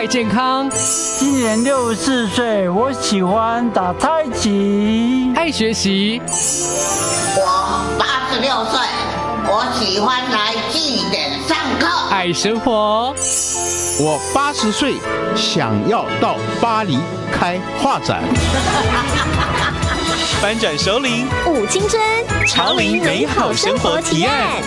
爱健康，今年六十四岁，我喜欢打太极。爱学习，我八十六岁，我喜欢来祭典上课。爱生活，我八十岁，想要到巴黎开画展。翻转首领舞青春，潮林美好生活提案。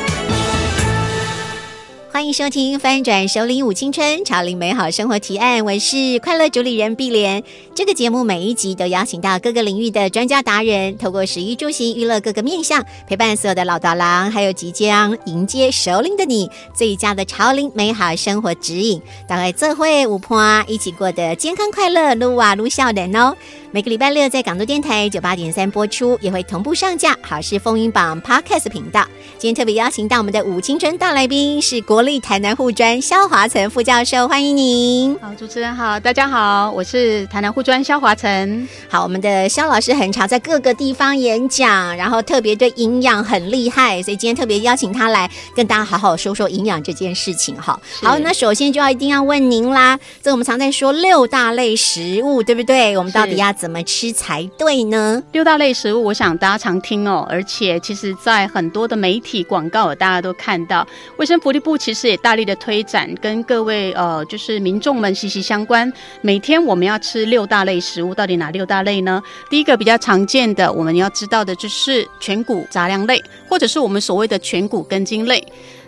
欢迎收听《翻转首领舞青春，潮领美好生活提案》，我是快乐主理人碧莲。这个节目每一集都邀请到各个领域的专家达人，透过食衣住行娱乐各个面向，陪伴所有的老大郎，还有即将迎接首领的你，最佳的潮领美好生活指引。大概这会五婆一起过得健康快乐，撸啊撸笑人哦。每个礼拜六在港都电台九八点三播出，也会同步上架好事风云榜 Podcast 频道。今天特别邀请到我们的五青春大来宾是国立台南护专肖华成副教授，欢迎您。好，主持人好，大家好，我是台南护专肖华成。好，我们的肖老师很常在各个地方演讲，然后特别对营养很厉害，所以今天特别邀请他来跟大家好好说说营养这件事情。哈，好，那首先就要一定要问您啦，这我们常在说六大类食物，对不对？我们到底要怎么吃才对呢？六大类食物，我想大家常听哦，而且其实在很多的媒体广告，大家都看到，卫生福利部其实也大力的推展，跟各位呃就是民众们息息相关。每天我们要吃六大类食物，到底哪六大类呢？第一个比较常见的，我们要知道的就是全谷杂粮类，或者是我们所谓的全谷根茎类。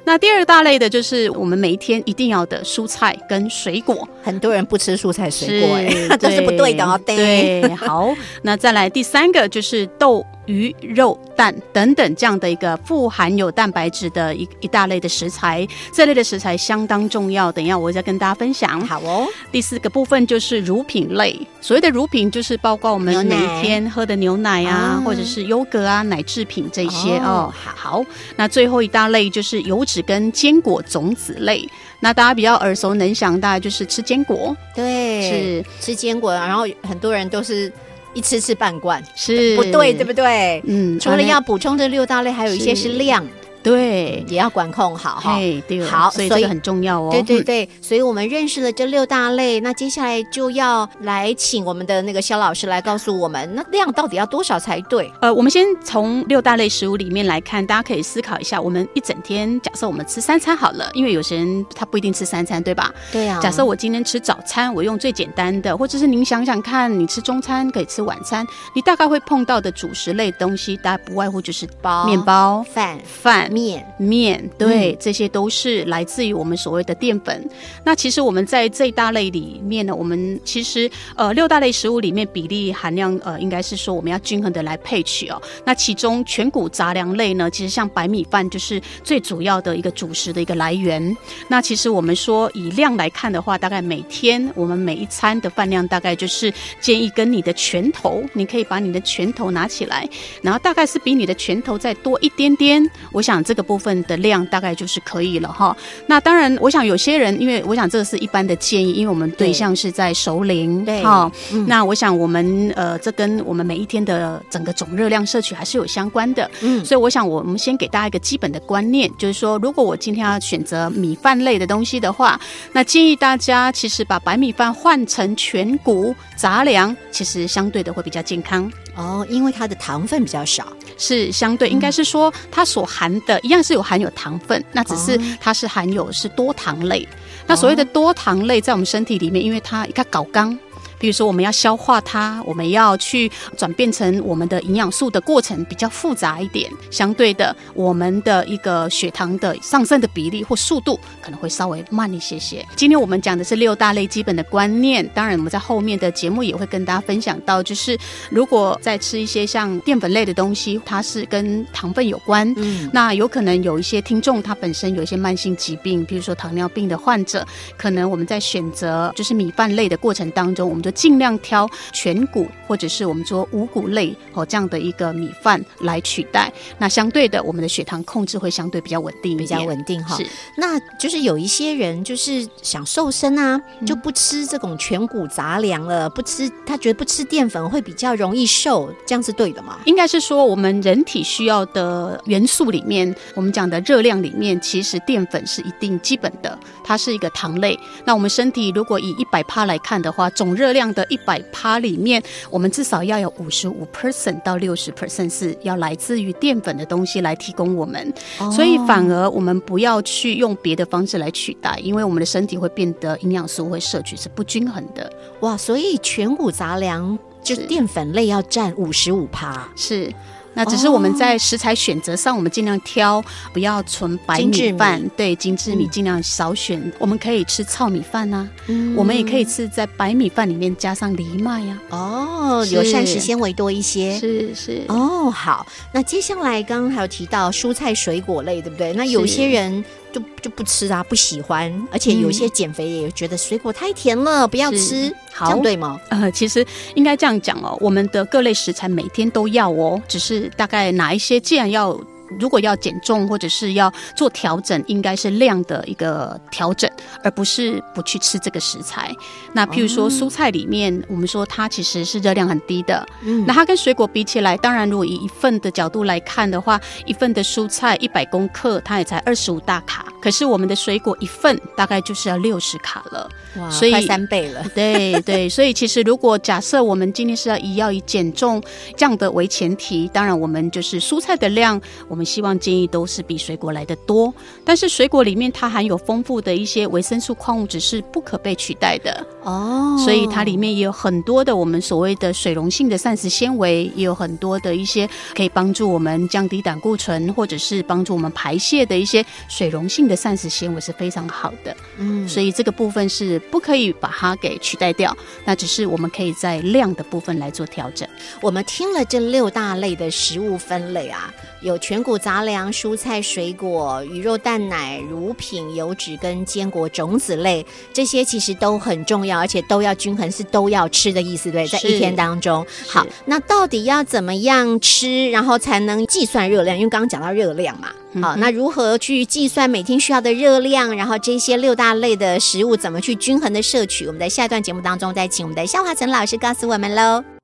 那第二大类的就是我们每一天一定要的蔬菜跟水果，很多人不吃蔬菜水果，哎，这是不对的哦。对，好，那再来第三个就是豆。鱼、肉、蛋等等这样的一个富含有蛋白质的一一大类的食材，这类的食材相当重要。等一下我再跟大家分享。好哦。第四个部分就是乳品类，所谓的乳品就是包括我们每天喝的牛奶啊，或者是优格啊、奶制品这些哦。好，那最后一大类就是油脂跟坚果种子类。那大家比较耳熟能详，大概就是吃坚果。对，是吃坚果，然后很多人都是。一次吃半罐是不对，对不对？嗯，除了要补充这六大类，还有一些是量。对，也要管控好哈。对，好，所以这个很重要哦。对对对，所以我们认识了这六大类，那接下来就要来请我们的那个肖老师来告诉我们，那量到底要多少才对？呃，我们先从六大类食物里面来看，大家可以思考一下，我们一整天，假设我们吃三餐好了，因为有些人他不一定吃三餐，对吧？对啊。假设我今天吃早餐，我用最简单的，或者是您想想看，你吃中餐可以吃晚餐，你大概会碰到的主食类东西，大概不外乎就是包、面包、饭、饭、面、面。对，这些都是来自于我们所谓的淀粉。那其实我们在这一大类里面呢，我们其实呃六大类食物里面比例含量呃应该是说我们要均衡的来配取哦。那其中全谷杂粮类呢，其实像白米饭就是最主要的一个主食的一个来源。那其实我们说以量来看的话，大概每天我们每一餐的饭量大概就是建议跟你的拳头，你可以把你的拳头拿起来，然后大概是比你的拳头再多一点点。我想这个部分的。量大概就是可以了哈。那当然，我想有些人，因为我想这个是一般的建议，因为我们对象是在熟龄，对哈。那我想我们呃，这跟我们每一天的整个总热量摄取还是有相关的。嗯，所以我想我们先给大家一个基本的观念，就是说，如果我今天要选择米饭类的东西的话，那建议大家其实把白米饭换成全谷杂粮，其实相对的会比较健康。哦，因为它的糖分比较少，是相对应该是说它所含的一样是有含有糖分，那只是它是含有是多糖类。那所谓的多糖类在我们身体里面，因为它它搞刚。比如说，我们要消化它，我们要去转变成我们的营养素的过程比较复杂一点。相对的，我们的一个血糖的上升的比例或速度可能会稍微慢一些些。今天我们讲的是六大类基本的观念，当然我们在后面的节目也会跟大家分享到，就是如果在吃一些像淀粉类的东西，它是跟糖分有关，嗯，那有可能有一些听众他本身有一些慢性疾病，比如说糖尿病的患者，可能我们在选择就是米饭类的过程当中，我们就尽量挑全谷或者是我们说五谷类哦这样的一个米饭来取代。那相对的，我们的血糖控制会相对比较稳定比，较稳定哈。是那就是有一些人就是想瘦身啊，嗯就不吃这种全谷杂粮了，不吃他觉得不吃淀粉会比较容易瘦，这样是对的吗？应该是说，我们人体需要的元素里面，我们讲的热量里面，其实淀粉是一定基本的，它是一个糖类。那我们身体如果以一百趴来看的话，总热量的一百趴里面，我们至少要有五十五 percent 到六十 percent 是要来自于淀粉的东西来提供我们。所以反而我们不要去用别的方式来取代，因为我们的身体会变得营养素会摄取是不均衡的。哇，所以全谷杂粮就淀粉类要占五十五趴。是。那只是我们在食材选择上，我们尽量挑不要纯白米米饭，对精致米嗯。尽量少选。我们可以吃糙米饭呐、嗯。我们也可以吃在白米饭里面加上藜麦呀、哦，有膳食纤维多一些。是是。哦，好，那接下来刚刚还有提到蔬菜水果类，对不对？那有些人就就不吃啊，不喜欢，而且有些减肥也觉得水果太甜了，不要吃，好这样对吗？呃，其实应该这样讲哦，我们的各类食材每天都要哦，只是大概哪一些，既然要。如果要减重或者是要做调整，应该是量的一个调整，而不是不去吃这个食材。那譬如说蔬菜里面，我们说它其实是热量很低的，嗯那它跟水果比起来，当然如果以一份的角度来看的话，一份的蔬菜一百公克，它也才二十五大卡，可是我们的水果一份大概就是要六十卡了。哇，所以快三倍了。对对，所以其实如果假设我们今天是要以要以减重这样的为前提，当然我们就是蔬菜的量，我们希望建议都是比水果来的多。但是水果里面它含有丰富的一些维生素、矿物质是不可被取代的，哦，所以它里面也有很多的我们所谓的水溶性的膳食纤维，也有很多的一些可以帮助我们降低胆固醇，或者是帮助我们排泄的一些水溶性的膳食纤维是非常好的。嗯所以这个部分是不可以把它给取代掉，那只是我们可以在量的部分来做调整。我们听了这六大类的食物分类啊，有全谷杂粮、蔬菜、水果、鱼肉、蛋奶、乳品、油脂跟坚果种子类，这些其实都很重要，而且都要均衡，是都要吃的意思，对？在一天当中，好，那到底要怎么样吃，然后才能计算热量？因为刚刚讲到热量嘛。好，那如何去计算每天需要的热量？然后这些六大类的食物怎么去均衡的摄取？我们在下一段节目当中再请我们的肖华成老师告诉我们喽。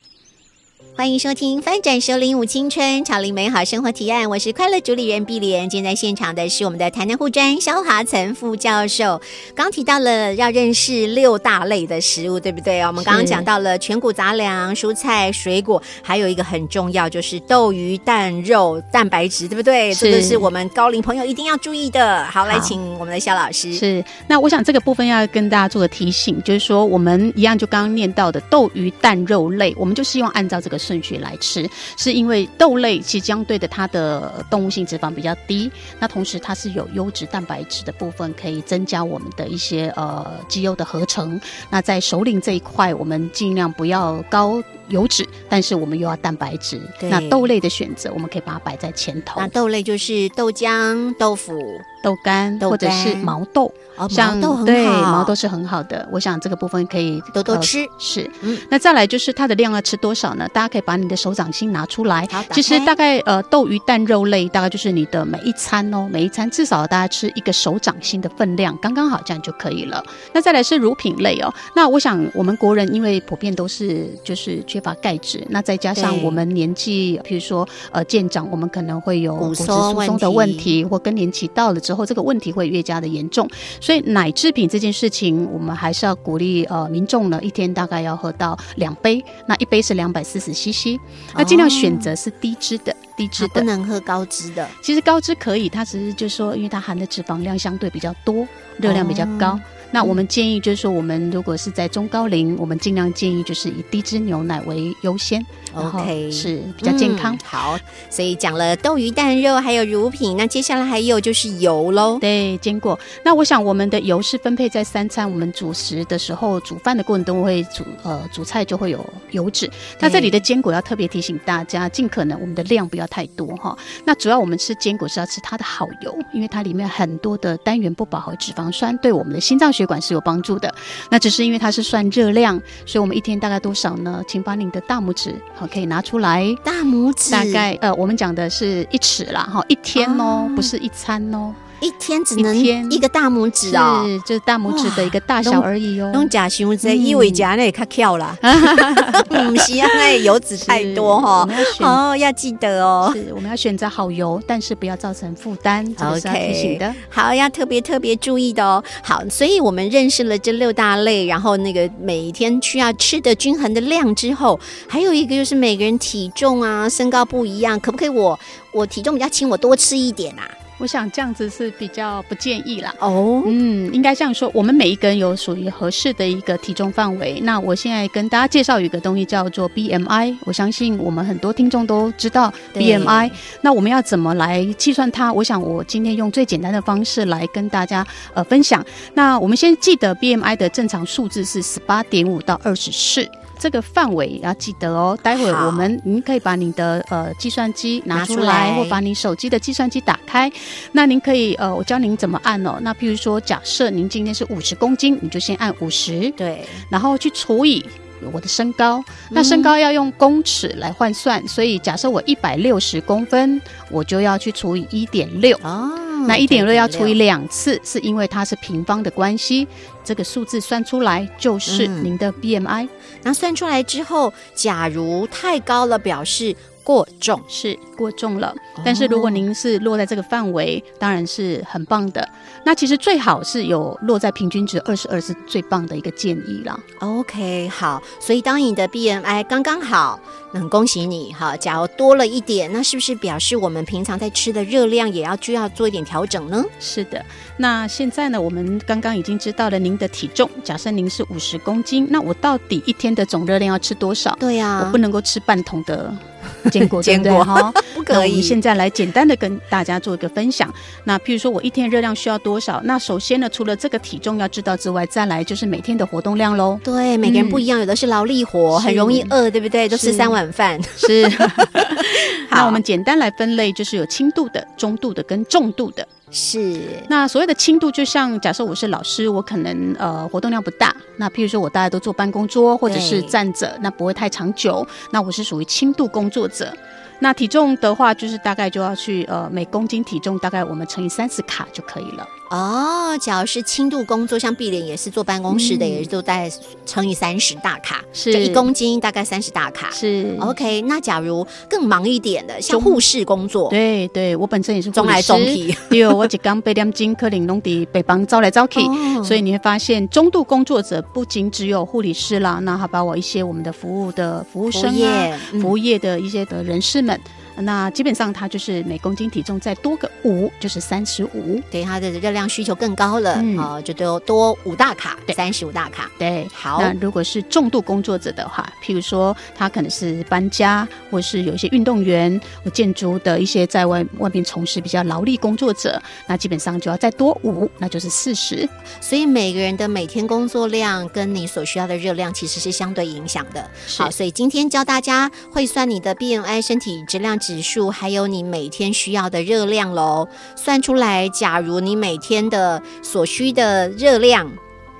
欢迎收听《翻转首领舞青春，潮领美好生活提案》，我是快乐主理人碧莲。今天在现场的是我们的台南护专肖华岑副教授。刚提到了要认识六大类的食物，对不对？我们刚刚讲到了全谷杂粮、蔬菜、水果，还有一个很重要就是豆、鱼、蛋、肉、蛋白质，对不对？这个是我们高龄朋友一定要注意的。好，来请我们的肖老师。是，那我想这个部分要跟大家做个提醒，就是说我们一样就刚刚念到的豆、鱼、蛋、肉类，我们就希望按照这个顺序来吃，是因为豆类其实相对的它的动物性脂肪比较低，那同时它是有优质蛋白质的部分，可以增加我们的一些呃肌肉的合成。那在首领这一块，我们尽量不要高油脂，但是我们又要蛋白质。那豆类的选择，我们可以把它摆在前头那，豆类就是豆浆、豆腐、豆干豆或者是毛豆。哦，像毛豆很对好，毛豆是很好的，我想这个部分可以呃多多吃是，嗯那再来就是它的量要吃多少呢？大家可以把你的手掌心拿出来好。其实大概呃豆鱼蛋肉类大概就是你的每一餐哦，每一餐至少大家吃一个手掌心的分量，刚刚好这样就可以了。那再来是乳品类哦，那我想我们国人因为普遍都是就是缺乏钙质，那再加上我们年纪，譬如说呃渐长，我们可能会有骨质疏松的问题，或更年期到了之后，这个问题会越加的严重。所以奶制品这件事情，我们还是要鼓励呃民众呢，一天大概要喝到两杯，那一杯是两百四十 CC，那尽量选择是低脂的，低脂的不。能喝高脂的。其实高脂可以，它只是就是说，因为它含的脂肪量相对比较多，热量比较高。哦那我们建议就是说，我们如果是在中高龄，我们尽量建议就是以低脂牛奶为优先。OK 是比较健康嗯。好，所以讲了豆鱼蛋肉，还有乳品，那接下来还有就是油喽。对，坚果。那我想我们的油是分配在三餐，我们主食的时候、煮饭的过程中会煮呃煮菜就会有油脂。那这里的坚果要特别提醒大家，尽可能我们的量不要太多哈。那主要我们吃坚果是要吃它的好油，因为它里面很多的单元不饱和脂肪酸对我们的心脏血管是有帮助的。那只是因为它是算热量，所以我们一天大概多少呢？请把你的大拇指好可以拿出来。大拇指大概呃，我们讲的是一尺啦，哈，一天哦，啊不是一餐哦。一天只能一天一个大拇指哦。是，就是大拇指的一个大小而已哦。用假胸在嗯以为夹那较翘啦，不是啊，那油脂太多是哈哦，要记得哦。是，我们要选择好油，但是不要造成负担，这个是要提醒的。好，要特别特别注意的哦。好，所以我们认识了这六大类，然后那个每天需要吃的均衡的量之后，还有一个就是每个人体重啊、身高不一样，可不可以我我体重比较轻，我多吃一点啊？我想这样子是比较不建议啦。哦，嗯，应该这样说，我们每一个人有属于合适的一个体重范围。那我现在跟大家介绍一个东西叫做 BMI，我相信我们很多听众都知道 BMI。那我们要怎么来计算它？我想我今天用最简单的方式来跟大家呃分享。那我们先记得 BMI 的正常数字是十八点五到二十四。这个范围要记得哦。待会好我们您可以把你的呃计算机拿出来，或把你手机的计算机打开。那您可以呃，我教您怎么按哦。那譬如说，假设您今天是五十公斤，你就先按五十，对，然后去除以。我的身高，那身高要用公尺来换算，所以假设我一百六十公分，我就要去除以一点六。哦，那一点六要除以两次，是因为它是平方的关系，这个数字算出来就是嗯您的 BMI。那算出来之后，假如太高了，表示过重。是过重了。但是如果您是落在这个范围，当然是很棒的。那其实最好是有落在平均值二十二是最棒的一个建议啦。OK，好，所以当你的 BMI 刚刚好，那很恭喜你哈。假如多了一点，那是不是表示我们平常在吃的热量也要就要做一点调整呢？是的，那现在呢，我们刚刚已经知道了您的体重。假设您是五十公斤，那我到底一天的总热量要吃多少？对呀、我不能够吃半桶的 坚果，坚果哈，不可以那我们现在来简单的跟大家做一个分享。那譬如说我一天热量需要多少？那首先呢，除了这个体重要知道之外，再来就是每天的活动量喽。对，每个人不一样，有的是劳力活，很容易饿，对不对？都吃三碗饭。是，那好我们简单来分类，就是有轻度的、中度的跟重度的。是，那所谓的轻度，就像假设我是老师，我可能呃活动量不大，那譬如说我大家都坐办公桌或者是站着，那不会太长久，那我是属于轻度工作者。那体重的话，就是大概就要去呃每公斤体重大概我们乘以三十卡就可以了。哦，假如是轻度工作，像碧莲也是坐办公室的，嗯也都在乘以三十大卡，是就一公斤大概三十大卡。是 OK，那假如更忙一点的，像护士工作，对对，我本身也是中来中去，对，我只刚被两斤可能拢伫北方招来招去。哦所以你会发现，中度工作者不仅只有护理师啦，那还包括一些我们的服务的服务生啊服务业，嗯服务业的一些的人士们。那基本上它就是每公斤体重再多个五，就是三十五。对它的热量需求更高了，嗯哦，就多多五大卡，对三十五大卡。对，好那如果是重度工作者的话，譬如说他可能是搬家，或是有一些运动员或建筑的一些在外外面从事比较劳力工作者，那基本上就要再多五，那就是四十。所以每个人的每天工作量跟你所需要的热量其实是相对影响的。好，所以今天教大家会算你的 BMI 身体质量指数，还有你每天需要的热量喽。算出来，假如你每天的所需的热量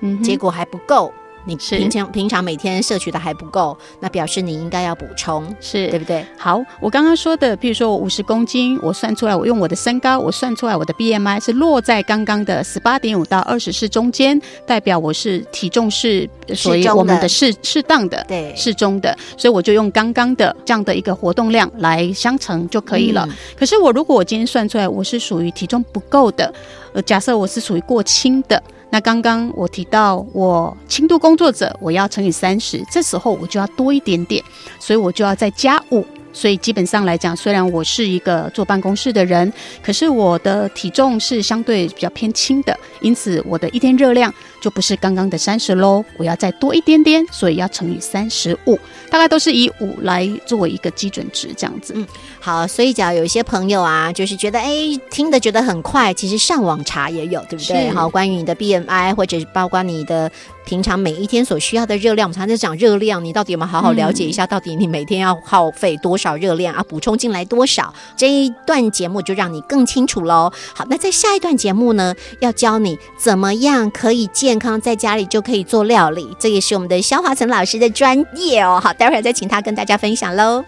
嗯结果还不够。你是平常平常每天摄取的还不够，那表示你应该要补充，是对不对？好，我刚刚说的，譬如说我五十公斤，我算出来，我用我的身高，我算出来我的 BMI 是落在刚刚的十八点五到二十四中间，代表我是体重是属于我们的适适当的。对，适中的，所以我就用刚刚的这样的一个活动量来相乘就可以了。嗯可是我如果我今天算出来我是属于体重不够的，呃，假设我是属于过轻的，那刚刚我提到我轻度工作者，我要乘以三十，这时候我就要多一点点，所以我就要再加五。所以基本上来讲，虽然我是一个坐办公室的人，可是我的体重是相对比较偏轻的，因此我的一天热量就不是刚刚的三十喽，我要再多一点点，所以要乘以三十五，大概都是以五来作为一个基准值这样子。嗯好，所以假如有一些朋友啊，就是觉得哎，听的觉得很快，其实上网查也有，对不对？好，关于你的 BMI 或者是包括你的平常每一天所需要的热量，我们常常在讲热量，你到底有没有好好了解一下，到底你每天要耗费多少热量啊？补充进来多少？这一段节目就让你更清楚喽。好，那在下一段节目呢，要教你怎么样可以健康在家里就可以做料理，这也是我们的肖华成老师的专业哦。好，待会儿再请他跟大家分享喽。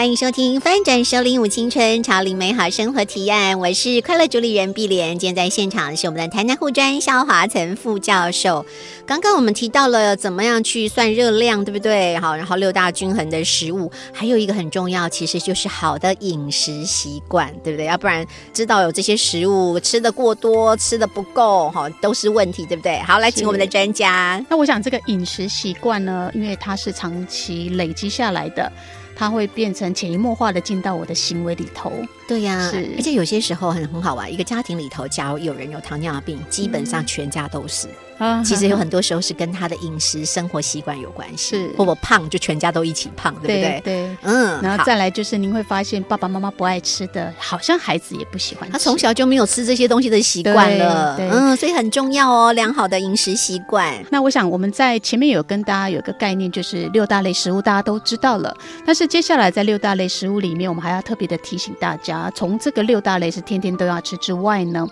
欢迎收听《翻转收领五青春潮领美好生活提案》，我是快乐主理人碧莲。今天在现场是我们的台南护专肖华岑副教授。刚刚我们提到了怎么样去算热量，对不对？好，然后六大均衡的食物，还有一个很重要，其实就是好的饮食习惯，对不对？要不然知道有这些食物吃的过多、吃的不够，哈，都是问题，对不对？好，来请我们的专家。那我想这个饮食习惯呢，因为它是长期累积下来的，它会变成潜移默化的进到我的行为里头。对呀、是而且有些时候很很好玩。一个家庭里头，假如有人有糖尿病，基本上全家都是。啊其实有很多时候是跟他的饮食生活习惯有关系，是或我胖就全家都一起胖，对不对？对。嗯，然后再来就是，您会发现爸爸妈妈不爱吃的，好像孩子也不喜欢吃。他从小就没有吃这些东西的习惯了，对对嗯，所以很重要哦，良好的饮食习惯。那我想我们在前面有跟大家有一个概念，就是六大类食物大家都知道了。但是接下来在六大类食物里面，我们还要特别的提醒大家，从这个六大类是天天都要吃之外呢，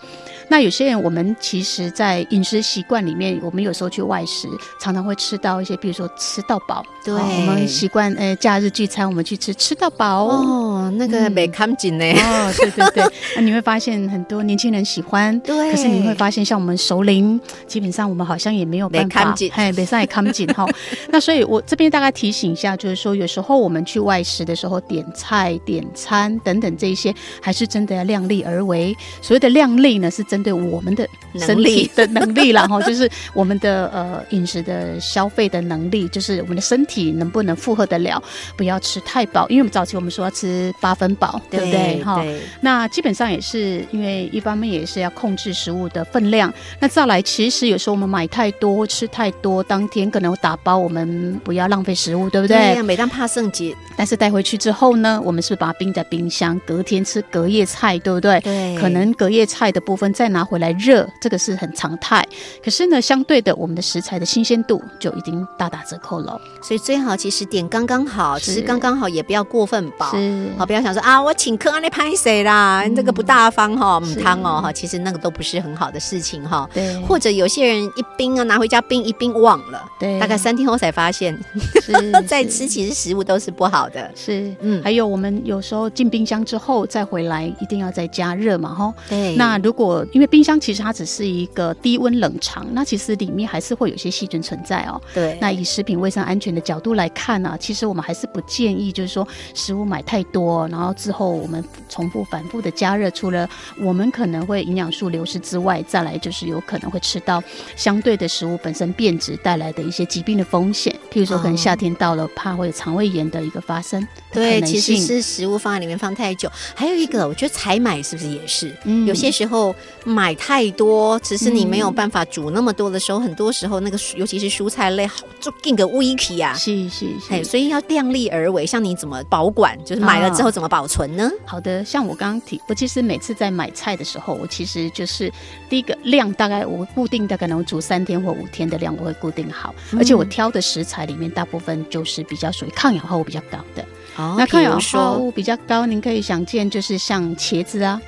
那有些人我们其实，在饮食习惯里面，我们有时候去外食，常常会吃到一些，比如说吃到饱。对哦我们习惯呃假日聚餐，我们去吃吃到饱。哦，那个嗯没看紧呢，哦，对对对，那 你会发现很多年轻人喜欢，对可是你会发现，像我们熟龄，基本上我们好像也没有办法没看紧，嘿，没上也看不紧哈。那所以我这边大概提醒一下，就是说有时候我们去外食的时候，点菜、点餐等等这一些，还是真的要量力而为。所谓的量力呢，是针对我们的身体的能力了，哈，就是我们的呃饮食的消费的能力，就是我们的身体能不能负荷得了，不要吃太饱，因为我们早期我们说要吃八分饱，对不对？哈，那基本上也是因为一方面也是要控制食物的分量，那再来其实有时候我们买太多、吃太多，当天可能打包，我们不要浪费食物，对不对？对呀，每当怕圣节，但是带回去之后呢，我们是把它冰在冰箱，隔天吃隔夜菜，对不对？对可能隔夜菜的部分再拿回来热，这个是很常态。可是呢，相对的，我们的食材的新鲜度就已经大打折扣了。所以最好其实点刚刚好，是吃刚刚好，也不要过分饱。是好，不要想说啊，我请客啊，你拍谁啦？这个不大方哈，是母汤哦哈，其实那个都不是很好的事情哈。对，或者有些人一冰啊，拿回家冰一冰忘了，对大概三天后才发现是 再吃，其实食物都是不好的。是，嗯嗯，还有我们有时候进冰箱之后再回来，一定要再加热嘛，哈。对那如果因为冰箱其实它只是一个低温冷藏，那其实里面还是会有些细菌存在哦。对，那以食品卫生安全的角度来看呢、其实我们还是不建议，就是说食物买太多，然后之后我们重复反复的加热，除了我们可能会营养素流失之外，再来就是有可能会吃到相对的食物本身变质带来的一些疾病的风险，譬如说可能夏天到了，怕会有肠胃炎的一个发生对，其实是食物放在里面放太久。还有一个，我觉得采买是不是也是？嗯有些时候买太多，只是你没有嗯办法煮那么多的时候，很多时候那个尤其是蔬菜类，好就定个 wiki 啊。是是哎，是。所以要量力而为。像你怎么保管，就是买了之后怎么保存呢？好的，像我刚刚提，我其实每次在买菜的时候，我其实就是第一个量大概我固定的可能煮三天或五天的量，我会固定好，而且我挑的食材里面大部分就是比较属于抗氧化物比较高的。哦那抗氧化，物比较高，您可以想见就是像茄子啊，啊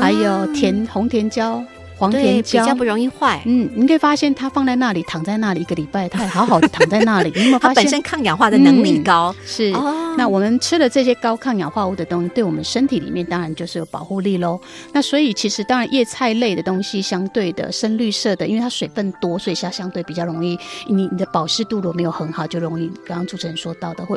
还有甜红甜椒、黄对甜椒比较不。容易坏。嗯，你可以发现它放在那里，躺在那里一个礼拜，它还好好的躺在那里。你有没有它发现？本身抗氧化的能力嗯高，是，哦那我们吃了这些高抗氧化物的东西，对我们身体里面当然就是有保护力喽。那所以其实当然叶菜类的东西相对的深绿色的，因为它水分多，所以它相对比较容易，你你的保湿度如果没有很好，就容易刚刚主持人说到的会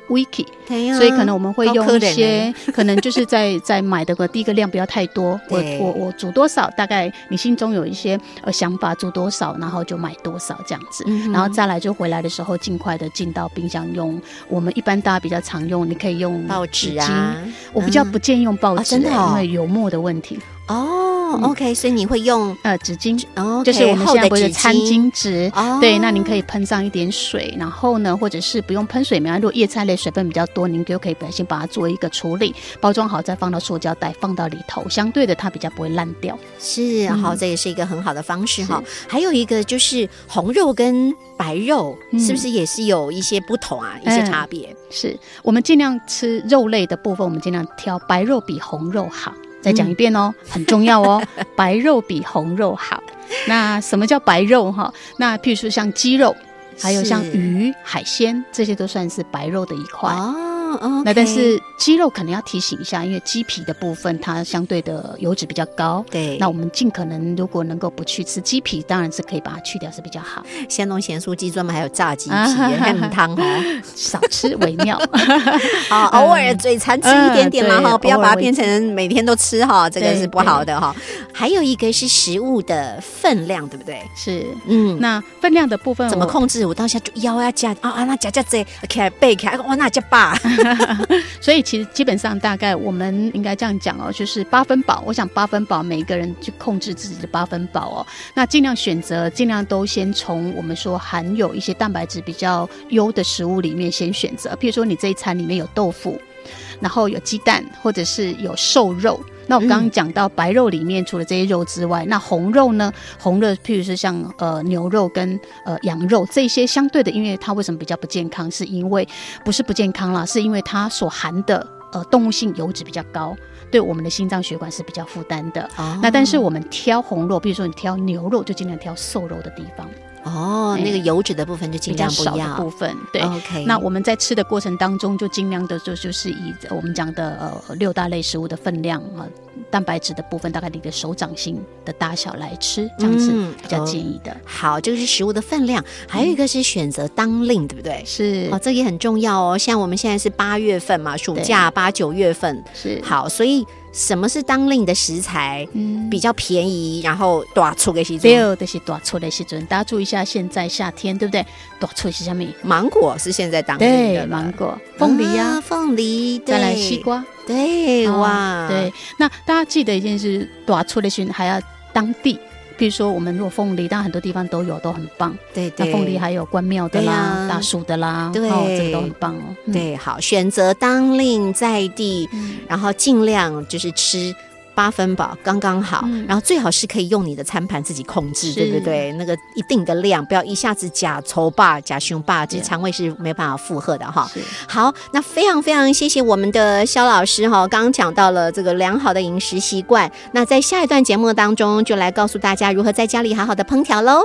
呀所以可能我们会用一些，可能就是在在买的个第一个量不要太多，我 我我煮多少，大概你心中有一些呃想法，煮多少，然后就买多少这样子，嗯然后再来就回来的时候尽快的进到冰箱用。我们一般大家比较常用，你可以用报纸巾啊，我比较不建议用报纸、哦真的哦因为油墨的问题。哦，OK，所以你会用呃，纸巾。哦，就是我们现在不是餐巾纸，哦对，那您可以喷上一点水，然后呢，或者是不用喷水没关系，如果叶菜类水分比较多，您就可以先把它做一个处理，包装好再放到塑胶袋放到里头，相对的它比较不会烂掉。是嗯好，这也是一个很好的方式哈。还有一个就是红肉跟白肉，嗯是不是也是有一些不同啊？一些嗯差别？是我们尽量吃肉类的部分，我们尽量挑白肉比红肉好。再讲一遍哦，很重要哦，白肉比红肉好。那什么叫白肉哈？那譬如说像鸡肉，还有像是鱼、海鲜，这些都算是白肉的一块。哦那但是鸡肉可能要提醒一下，因为鸡皮的部分它相对的油脂比较高。对，那我们尽可能如果能够不去吃鸡皮，当然是可以把它去掉是比较好，鲜弄咸酥鸡专门还有炸鸡皮，啊还很汤哦。少吃为妙。好，偶尔嘴馋吃一点点嘛哈，嗯不要把它变成每天都吃哈，这个是不好的哈。还有一个是食物的分量，对不对？是，嗯。那分量的部分怎么控制？我当下就腰要加啊啊，那加加这起来背起来，哇，那加八。所以其实基本上大概我们应该这样讲哦，就是八分饱。我想八分饱，每个人去控制自己的八分饱哦。那尽量选择，尽量都先从我们说含有一些蛋白质比较优的食物里面先选择。譬如说你这一餐里面有豆腐，然后有鸡蛋，或者是有瘦肉。那我刚刚讲到白肉里面，除了这些肉之外，那红肉呢？红肉譬如是像呃牛肉跟呃羊肉这些相对的，因为它为什么比较不健康？是因为不是不健康啦，是因为它所含的呃动物性油脂比较高，对我们的心脏血管是比较负担的。哦那但是我们挑红肉，比如说你挑牛肉，就尽量挑瘦肉的地方，哦，那个油脂的部分就尽量不少的部要。分。对。OK，那我们在吃的过程当中，就尽量的就就是以我们讲的呃六大类食物的分量啊、蛋白质的部分大概你的手掌心的大小来吃，这样子嗯比较建议的。好，这个是食物的分量，还有一个是选择当令，对不对？是哦，这也很重要哦。像我们现在是八月份嘛，暑假八九月份，是，好，所以什么是当令的食材嗯。比较便宜，然后短出给西第二的是短粗的时阵，大家注意一下，现在夏天对不对？短出是什么？芒果是现在当令的对，芒果、凤梨呀、啊凤梨，再来对西，瓜，对，哦哇，对，那大家记得一件事，短出的时候还要当地。比如说，我们如果凤梨，当然很多地方都有，都很棒。对对，那凤梨还有关庙的啦、大树的啦，对哦，这个都很棒哦。嗯，对，好，选择当令在地，嗯然后尽量就是吃。八分饱刚刚好，嗯然后最好是可以用你的餐盘自己控制，对不对？那个一定的量，不要一下子假稠霸、假胸霸，这肠胃是没办法负荷的哈。好，那非常非常谢谢我们的肖老师哈，刚刚讲到了这个良好的饮食习惯，那在下一段节目当中就来告诉大家如何在家里好好的烹调喽。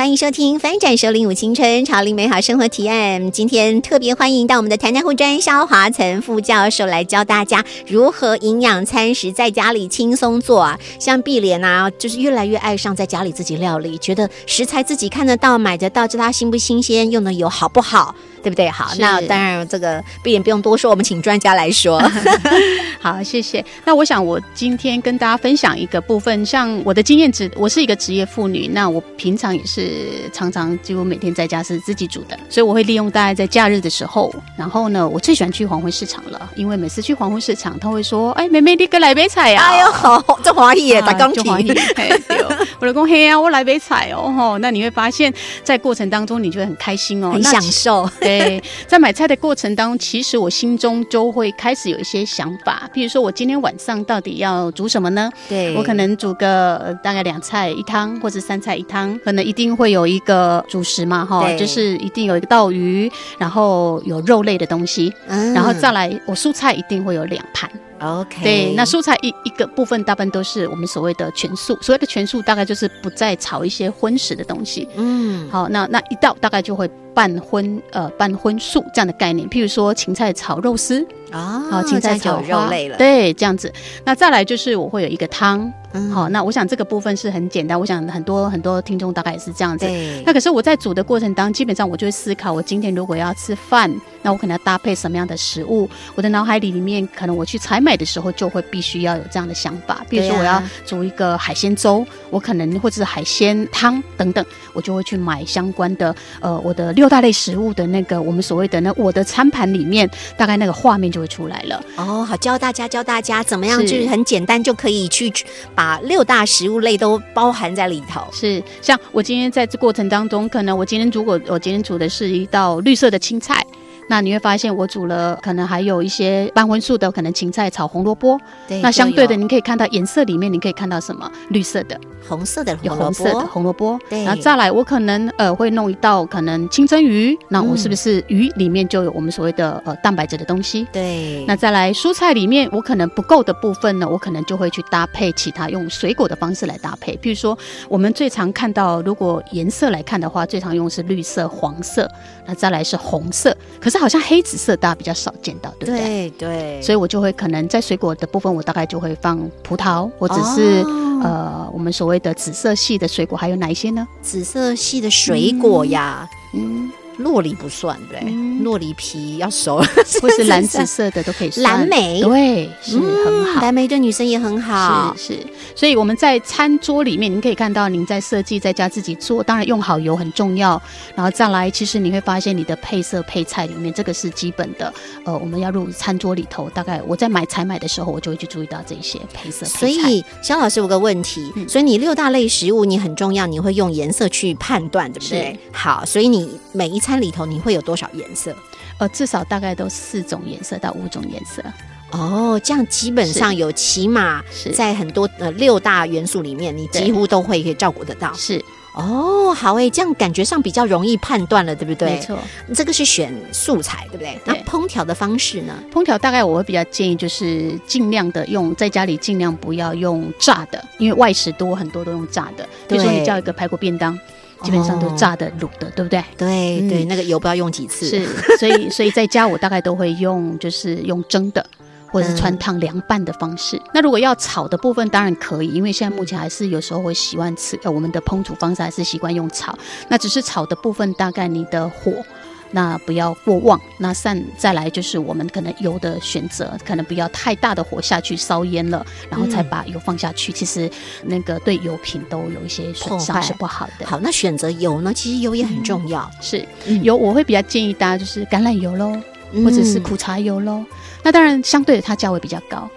欢迎收听《翻转首领舞青春潮领美好生活提案》。今天特别欢迎到我们的台南护专肖华岑副教授来教大家如何营养餐食在家里轻松做啊。像碧莲啊，就是越来越爱上在家里自己料理，觉得食材自己看得到、买得到，知道它新不新鲜，用的油好不好，对不对？好，那当然这个碧莲不用多说，我们请专家来说。好，谢谢。那我想我今天跟大家分享一个部分，像我的经验值，我是一个职业妇女，那我平常也是常常几乎每天在家是自己煮的，所以我会利用大概在假日的时候，然后呢，我最喜欢去黄昏市场了，因为每次去黄昏市场，他会说：“哎，妹妹，你跟来杯菜呀、啊。”哎呦，好，这华裔耶，打钢就欢迎琴。，嘿对哦我老公嘿啊，我来杯菜哦，吼，那你会发现在过程当中，你就会很开心哦，很享受，对，对，在买菜的过程当中，其实我心中就会开始有一些想法，比如说我今天晚上到底要煮什么呢？对我可能煮个呃大概两菜一汤，或者三菜一汤，可能一定会有一个主食嘛，哈，对就是一定有一个稻鱼，然后有肉类的东西，嗯然后再来我蔬菜一定会有两盘。OK，对，那蔬菜一一个部分大部分都是我们所谓的全素，所谓的全素大概就是不再炒一些荤食的东西。嗯。好，那那一道大概就会半荤呃半荤素这样的概念，譬如说芹菜炒肉丝，啊好，青菜炒肉类了，对，这样子。那再来就是我会有一个汤，嗯好，那我想这个部分是很简单，我想很多很多听众大概也是这样子。对那可是我在煮的过程当中，基本上我就会思考，我今天如果要吃饭，那我可能要搭配什么样的食物？我的脑海里里面，可能我去采买的时候就会必须要有这样的想法。比如说我要煮一个海鲜粥，我可能或者是海鲜汤等等，我就会去买相关的呃我的六大类食物的那个我们所谓的那我的餐盘里面，大概那个画面就会出来了。哦，好，教大家教大家怎么样，就是很简单就可以去把六大食物类都包含在里头。是，像我今天在这过程当中，可能我今天如果我今天煮的是一道绿色的青菜。那你会发现，我煮了可能还有一些半荤素的，可能芹菜炒红萝卜。对那相对的，你可以看到颜色里面，你可以看到什么？绿色的，红色的有红色的，红萝卜。对然后再来，我可能呃会弄一道可能清蒸鱼，那我是不是鱼里面就有我们所谓的呃蛋白质的东西？对，那再来蔬菜里面，我可能不够的部分呢，我可能就会去搭配其他用水果的方式来搭配。譬如说，我们最常看到，如果颜色来看的话，最常用是绿色、黄色，那再来是红色。可是好像黑紫色大家比较少见到，对不对？对对，所以我就会可能在水果的部分，我大概就会放葡萄，或者是、哦。呃我们所谓的紫色系的水果，还有哪一些呢？紫色系的水果呀，嗯，洛梨不算对不对，嗯洛梨皮要熟了，或是蓝紫色的都可以算。蓝莓对，是很嗯好。蓝莓对女生也很好，是是，所以我们在餐桌里面，您可以看到您在设计，在家自己做，当然用好油很重要。然后再来，其实你会发现你的配色配菜里面，这个是基本的。呃，我们要入餐桌里头，大概我在买采买的时候，我就会去注意到这些配色所配菜。以，肖老师有个问题，嗯所以你六大类食物你很重要，你会用颜色去判断，对不对？好，所以你每一餐里头你会有多少颜色？呃，至少大概都四种颜色到五种颜色。哦，这样基本上有起码是在很多呃六大元素里面，你几乎都会可以照顾得到。是，哦，好诶，这样感觉上比较容易判断了，对不对？没错。这个是选素材，对不对？那烹调的方式呢？烹调大概我会比较建议就是尽量的用在家里尽量不要用炸的，因为外食多很多都用炸的。比如说你叫一个排骨便当，基本上都哦炸的、卤的，对不对？对、对，嗯那个油不要用几次。是，所以 所以在家我大概都会用就是用蒸的。或者是穿烫凉拌的方式。那如果要炒的部分，当然可以，因为现在目前还是有时候会习惯吃，呃，我们的烹煮方式还是习惯用炒。那只是炒的部分，大概你的火。那不要过旺，那散再来就是我们可能油的选择，可能不要太大的火下去烧烟了，然后才嗯把油放下去。其实那个对油品都有一些损伤是不好的。好，那选择油呢？其实油也很重要，是嗯油，我会比较建议大家就是橄榄油喽，嗯或者是苦茶油喽。那当然，相对的它价位比较高。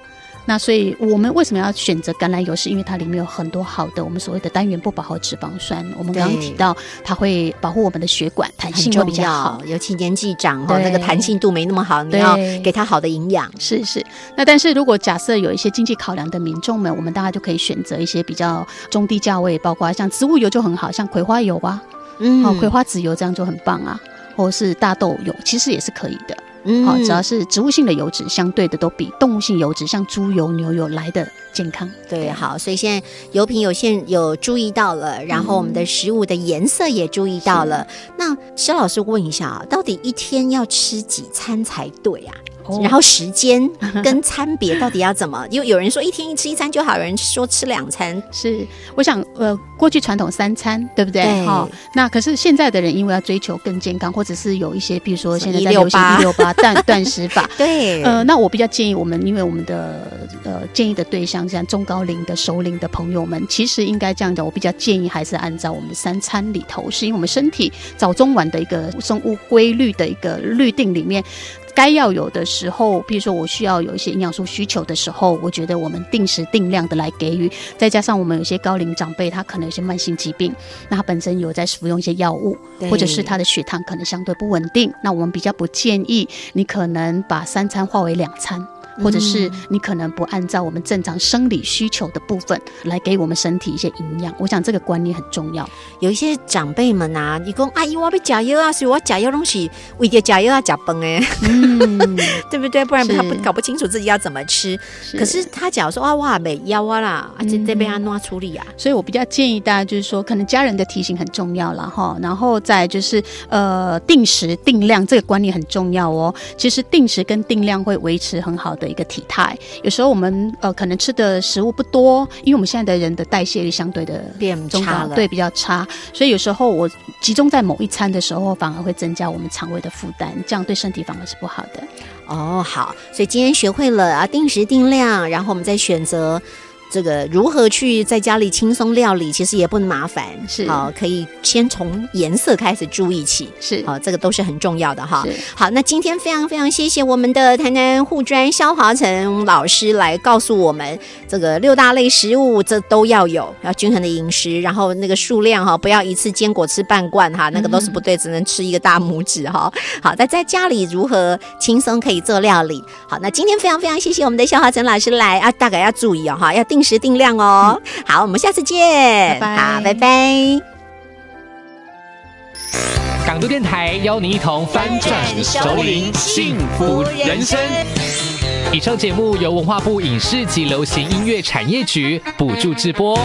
那所以我们为什么要选择橄榄油？是因为它里面有很多好的我们所谓的单元不饱和脂肪酸。我们刚刚提到，它会保护我们的血管弹性会比较好。。尤其年纪长哈，那个弹性度没那么好，你对要给它好的营养。是是，那但是如果假设有一些经济考量的民众们，我们大家就可以选择一些比较中低价位，包括像植物油就很好，像葵花油啊，嗯哦，葵花籽油这样就很棒啊，或是大豆油，其实也是可以的。嗯好、只要是植物性的油脂，相对的都比动物性油脂，像猪油、牛油来的健康。对，好，所以现在油品有限有注意到了，然后我们的食物的颜色也注意到了。那肖老师问一下啊，到底一天要吃几餐才对啊？哦然后时间跟餐别到底要怎么？因为有人说一天一吃一餐就好，有人说吃两餐。是，我想，呃，过去传统三餐，对不对？对好那可是现在的人因为要追求更健康，或者是有一些，比如说现在在流行一六八 断断食法，对，呃，那我比较建议我们，因为我们的呃建议的对象像中高龄的熟龄的朋友们，其实应该这样讲，我比较建议还是按照我们三餐里头，是因为我们身体早中晚的一个生物规律的一个律定里面，该要有的时候，比如说我需要有一些营养素需求的时候，我觉得我们定时定量的来给予。再加上我们有些高龄长辈，他可能有些慢性疾病，那他本身有在服用一些药物，或者是他的血糖可能相对不稳定，那我们比较不建议你可能把三餐化为两餐。或者是你可能不按照我们正常生理需求的部分来给我们身体一些营养，我想这个观念很重要。有一些长辈们啊，你讲阿姨我要加油啊，所以我加油东西为了加油啊加崩哎，嗯，对不对？不然他不搞不清楚自己要怎么吃。可是他假如说啊哇没腰啊啦，啊这这边要弄处理啊，所以我比较建议大家就是说，可能家人的提醒很重要了哈，然后再就是呃定时定量这个观念很重要哦。其实定时跟定量会维持很好的一个体态。有时候我们呃可能吃的食物不多，因为我们现在的人的代谢率相对的变差了。对，比较差，所以有时候我集中在某一餐的时候，反而会增加我们肠胃的负担，这样对身体反而是不好的。哦，好，所以今天学会了啊，定时定量，然后我们再选择。这个如何去在家里轻松料理，其实也不麻烦，是好，可以先从颜色开始注意起，是好，这个都是很重要的哈。好，那今天非常非常谢谢我们的台南护专肖华成老师来告诉我们，这个六大类食物这都要有，要均衡的饮食，然后那个数量哈，不要一次坚果吃半罐哈，那个都是不对，只能吃一个大拇指哈。好，那在家里如何轻松可以做料理？好，那今天非常非常谢谢我们的肖华成老师来啊，大概要注意哦哈，要定时定量哦。好，我们下次见，拜拜好，拜拜。港都电台邀您一同翻转熟龄幸福人生。以上节目由文化部影视及流行音乐产业局补助直播。